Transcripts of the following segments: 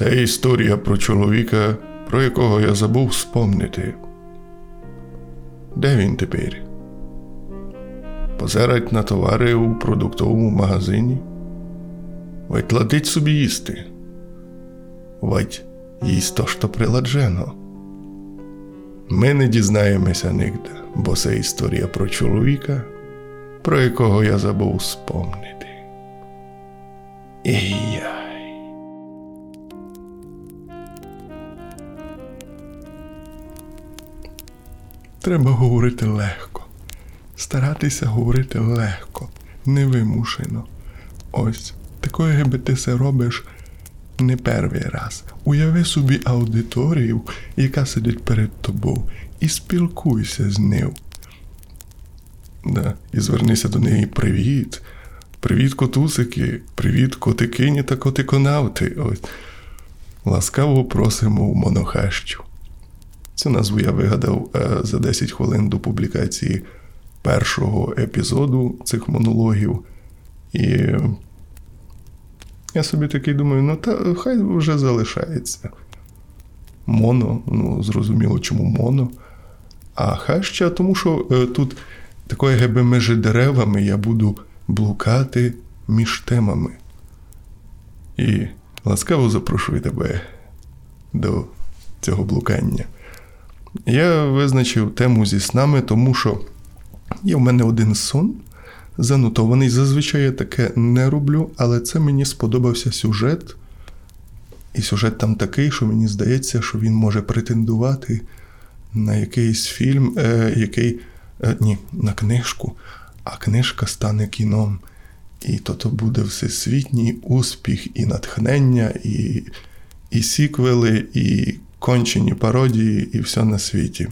Це історія про чоловіка, про якого я забув спомнити. Де він тепер? Позирать на товари у продуктовому магазині? Вать ладить собі їсти. Вать їсть то, що приладжено. Ми не дізнаємося нігде, бо це історія про чоловіка, про якого я забув спомнити. Ій-яй. Треба говорити легко, старатися говорити легко, невимушено. Ось такої, якби ти це робиш не перший раз. Уяви собі аудиторію, яка сидить перед тобою, і спілкуйся з нею. Да. І звернися до неї привіт. Привіт, котусики, привіт, котикині та котиконавти. Ось. Ласкаво просимо в монохащу. Цю назву я вигадав е, за 10 хвилин до публікації першого епізоду цих монологів. І я собі такий думаю, ну та хай вже залишається. Моно, ну, зрозуміло, чому моно. А хаща, тому що е, тут такою геби між деревами я буду блукати між темами. І ласкаво запрошую тебе до цього блукання. Я визначив тему зі снами, тому що є в мене один сон занотований. Зазвичай я таке не роблю, але це мені сподобався сюжет. І сюжет там такий, що мені здається, що він може претендувати на якийсь фільм, е, який е, ні, на книжку, а книжка стане кіном. І то то буде всесвітній успіх, і натхнення, і і сіквели, і кончені пародії, і все на світі.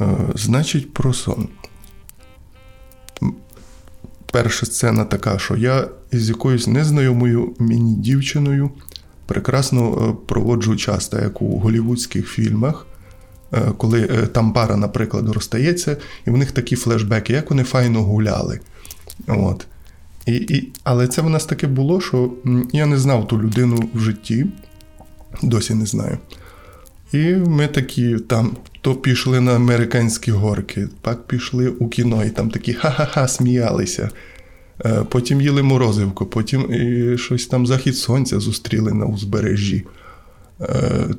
Е, Значить, про сон. Перша сцена така, що я із якоюсь незнайомою мені дівчиною прекрасно е, проводжу час, так як у голівудських фільмах, е, коли там пара, наприклад, розстається, і в них такі флешбеки, як вони файно гуляли. От. І, і, Але це в нас таке було, що я не знав ту людину в житті, досі не знаю. І ми такі там то пішли на американські горки, так пішли у кіно, і там такі ха-ха-ха сміялися. Потім їли морозивку, потім щось там захід сонця зустріли на узбережжі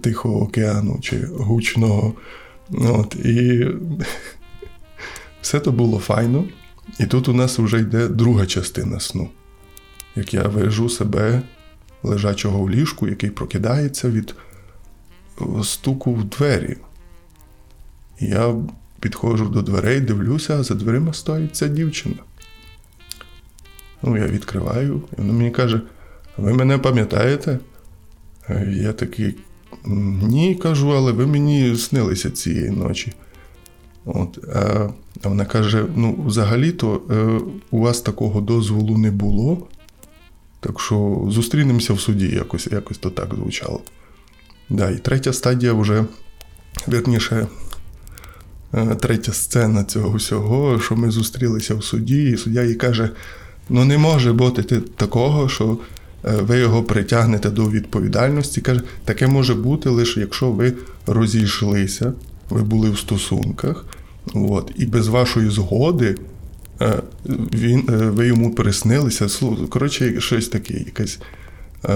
Тихого океану чи гучного. От, І все то було файно. І тут у нас вже йде друга частина сну. Як я вижу себе лежачого в ліжку, який прокидається від стуку в двері. Я підходжу до дверей, дивлюся, а за дверима стоїть ця дівчина. Ну, я відкриваю, і вона мені каже: ви мене пам'ятаєте? Я такий ні, кажу, але ви мені снилися цієї ночі. От, А вона каже: ну, взагалі-то у вас такого дозволу не було. Так що зустрінемося в суді, якось якось то так звучало. Да, І третя стадія вже, вірніше, третя сцена цього всього, що ми зустрілися в суді, і суддя їй каже: ну не може бути такого, що ви його притягнете до відповідальності. Каже, таке може бути лише якщо ви розійшлися, ви були в стосунках, от, і без вашої згоди він, ви йому переснилися. Коротше, щось таке, якась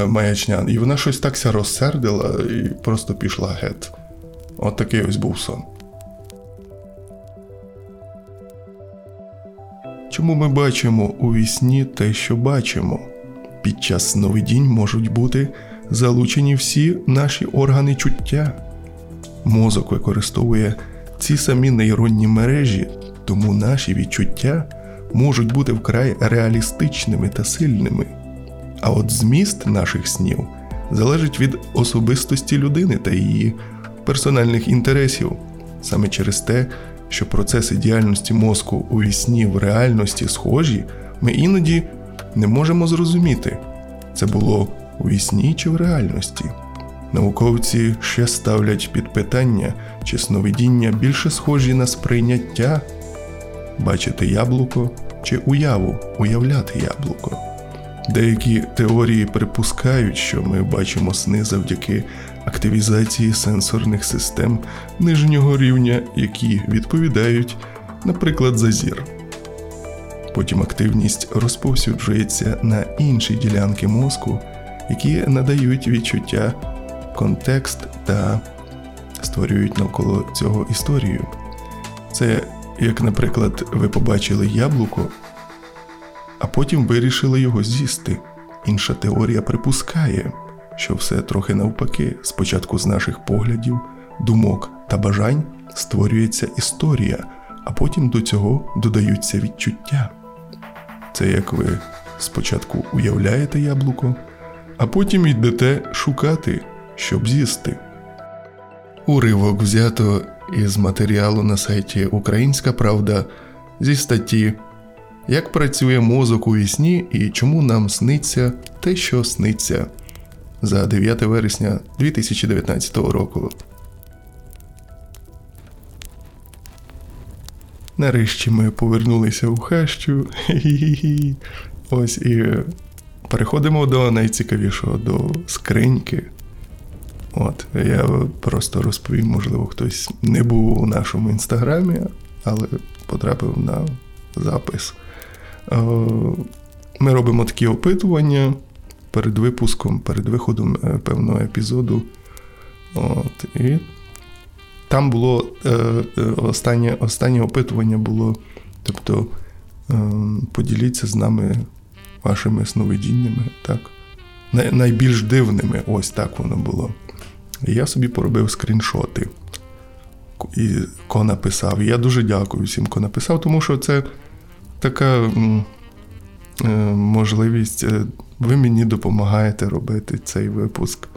маячня. І вона щось такся розсердила і просто пішла геть. От такий ось був сон. Чому ми бачимо у вісні те, що бачимо? Під час сновидінь можуть бути залучені всі наші органи чуття. Мозок використовує ці самі нейронні мережі, тому наші відчуття можуть бути вкрай реалістичними та сильними. А от зміст наших снів залежить від особистості людини та її персональних інтересів, саме через те, що процеси діяльності мозку у вісні в реальності схожі, ми іноді не можемо зрозуміти, це було у вісні чи в реальності. Науковці ще ставлять під питання, чи сновидіння більше схожі на сприйняття, бачити яблуко чи уяву, уявляти яблуко. Деякі теорії припускають, що ми бачимо сни завдяки активізації сенсорних систем нижнього рівня, які відповідають, наприклад, за зір. Потім активність розповсюджується на інші ділянки мозку, які надають відчуття, контекст та створюють навколо цього історію. Це як, наприклад, ви побачили яблуко, а потім вирішили його з'їсти. Інша теорія припускає, що все трохи навпаки, спочатку з наших поглядів, думок та бажань створюється історія, а потім до цього додаються відчуття. Це як ви спочатку уявляєте яблуко, а потім йдете шукати, щоб з'їсти. Уривок взято із матеріалу на сайті Українська Правда зі статті Як працює мозок у вісні і чому нам сниться те, що сниться за 9 вересня 2019 року. Нарешті ми повернулися у хащу. Ось і переходимо до найцікавішого, до скриньки. От, я просто розповім, можливо, хтось не був у нашому інстаграмі, але потрапив на запис. Е, ми робимо такі опитування перед випуском, перед виходом е, певного епізоду. От, І там було е, останнє останнє опитування було. Тобто поділіться з нами вашими сновидіннями, так? Найбільш дивними, ось так воно було. Я собі поробив скріншоти. І ко написав. Я дуже дякую всім, ко написав, тому що це така е, можливість. Е, ви мені допомагаєте робити цей випуск.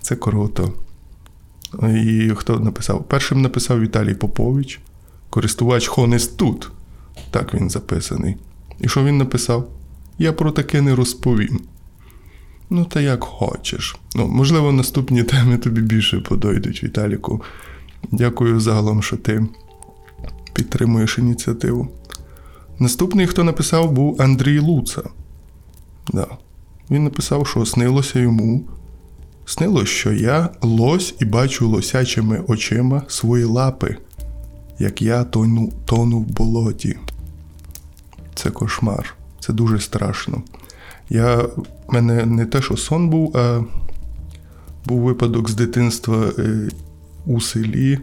Це круто. І хто написав? Першим написав Віталій Попович, користувач Хонес тут. Так він записаний. І що він написав? Я про таке не розповім. Ну, та як хочеш. Ну, Можливо, наступні теми тобі більше подойдуть, Віталіку. Дякую загалом, що ти підтримуєш ініціативу. Наступний, хто написав, був Андрій Луца. Да. Він написав, що снилося йому. Снилось, що я лось і бачу лосячими очима свої лапи, як я тону, тону в болоті. Це кошмар. Це дуже страшно. Я, в мене не те, що сон був, а був випадок з дитинства е, у селі.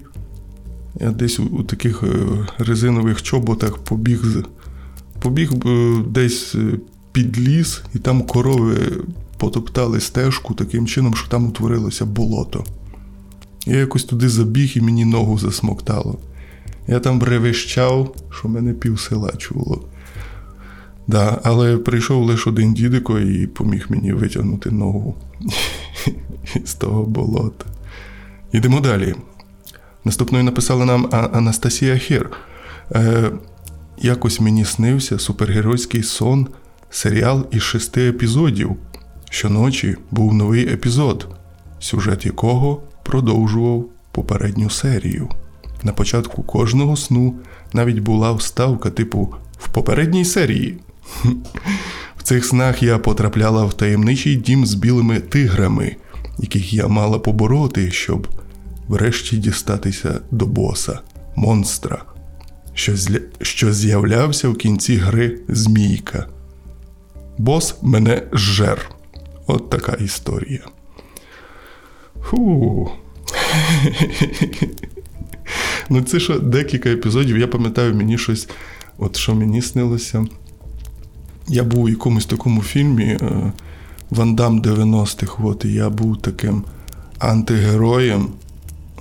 Я десь у, таких е, резинових чоботах побіг побіг е, десь під ліс, і там корови потоптали стежку таким чином, що там утворилося болото. Я якось туди забіг і мені ногу засмоктало. Я там ревищав, що мене пів чуло. Да, Але прийшов лише один дідико і поміг мені витягнути ногу з того болота. Йдемо далі. Наступною написала нам Анастасія Хір. Е, Якось мені снився супергеройський сон, серіал із шести епізодів. Щоночі був новий епізод, сюжет якого продовжував попередню серію. На початку кожного сну навіть була вставка, типу в попередній серії. В цих снах я потрапляла в таємничий дім з білими тиграми, яких я мала побороти, щоб врешті дістатися до боса, монстра, що зля... що з'являвся в кінці гри Змійка. Бос мене жер. От така історія. Фу. Ну, це що декілька епізодів, я пам'ятаю, мені щось, от що мені снилося. Я був у якомусь такому фільмі е, Вандам 90-х. От, і я був таким антигероєм.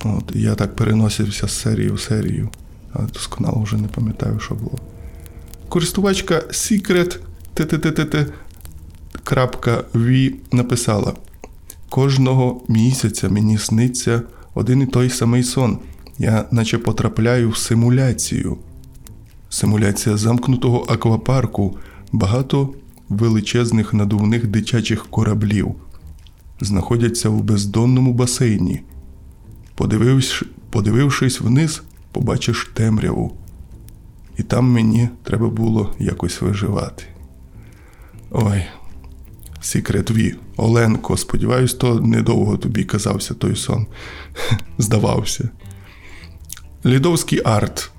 От, і Я так переносився з серії в серію. Але досконало вже не пам'ятаю, що було. Користувачка Secret V написала: Кожного місяця мені сниться один і той самий сон. Я наче потрапляю в симуляцію. Симуляція замкнутого аквапарку багато величезних надувних дитячих кораблів знаходяться в бездонному басейні. Подивившись, подивившись вниз, побачиш темряву. І там мені треба було якось виживати. Ой, Secret V. Оленко, сподіваюсь, то недовго тобі казався той сон. Здавався. Лідовський арт.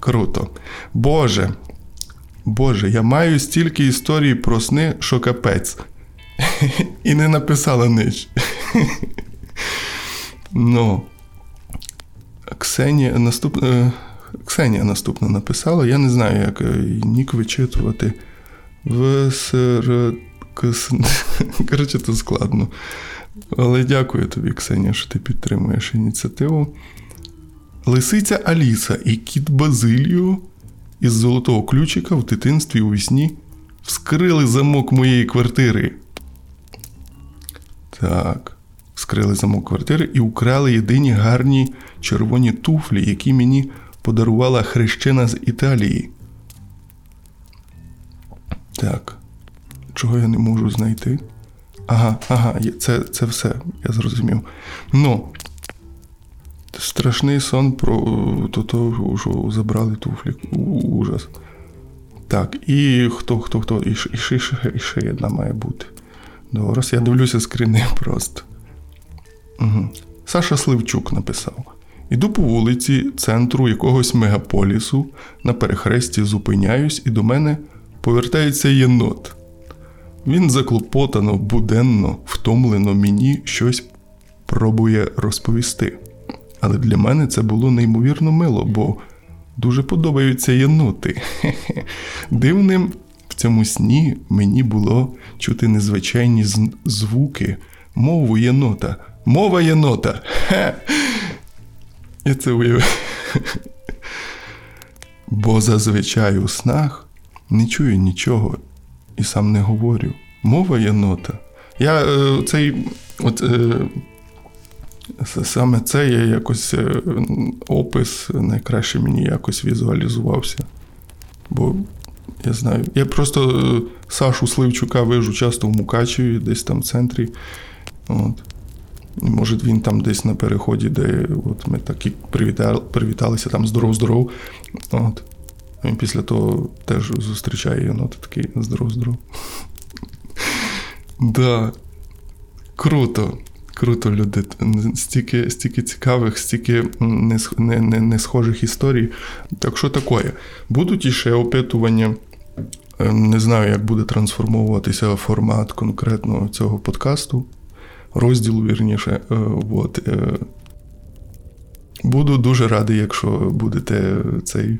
Круто. Боже. Боже, я маю стільки історій про сни, що капець. І не написала ніч. Ну. Ксенія наступна. Ксенія наступна написала. Я не знаю, як нік вичитувати. ВСР. Коротше, це складно. Але дякую тобі, Ксенія, що ти підтримуєш ініціативу. Лисиця Аліса і кіт Базилію із золотого ключика в дитинстві у вісні вскрили замок моєї квартири. Так. Вскрили замок квартири і украли єдині гарні червоні туфлі, які мені подарувала хрещена з Італії. Так. Чого я не можу знайти? Ага, ага, це це все, я зрозумів. Ну, страшний сон про то, то що забрали туфлі. Ужас. Так, і хто, хто, хто? І, і, ще, і ще одна має бути. Добре, я дивлюся скрини просто. Угу. Саша Сливчук написав: Іду по вулиці центру якогось мегаполісу, на перехресті зупиняюсь, і до мене повертається єнот. Він заклопотано, буденно, втомлено мені щось пробує розповісти. Але для мене це було неймовірно мило, бо дуже подобаються єноти. Дивним в цьому сні мені було чути незвичайні звуки, мову єнота. Мова єнота. Я це уявив. Бо зазвичай у снах не чую нічого і сам не говорю. Мова єнота. Я е, цей от, е, саме це я якось е, опис найкраще мені якось візуалізувався. Бо я знаю, я просто е, Сашу Сливчука вижу часто в Мукачеві, десь там в центрі. От. Може, він там десь на переході, де от ми так і привітали, привіталися там здоров-здоров. От. Він після того теж зустрічає єнота такий здоров-здоров. Да. Круто. Круто, люди. Стільки стільки цікавих, стільки не, не, не, не схожих історій. Так що таке? Будуть іще опитування. Е, не знаю, як буде трансформовуватися формат конкретно цього подкасту, розділу, вірніше. Е, от. Е, буду дуже радий, якщо будете цей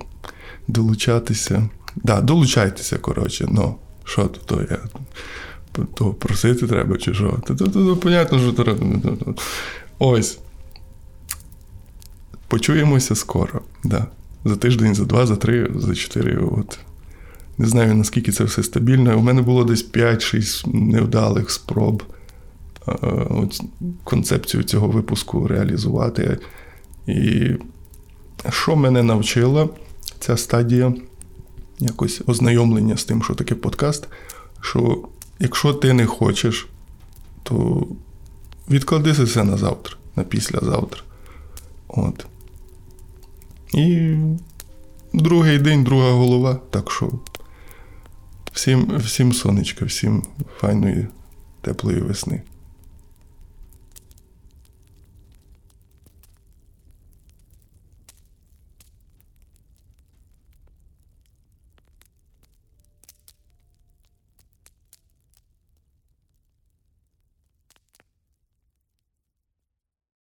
долучатися. Да, долучайтеся, коротше, ну, що то я то просити треба, чи що. То, понятно, що треба. Ось. Почуємося скоро. Да. За тиждень, за два, за три, за чотири. От. Не знаю, наскільки це все стабільно. У мене було десь 5-6 невдалих спроб от, концепцію цього випуску реалізувати. І що мене навчила ця стадія якось ознайомлення з тим, що таке подкаст, що якщо ти не хочеш, то відклади все на завтра, на післязавтра. От. І другий день, друга голова. Так що всім, всім сонечка, всім файної, теплої весни.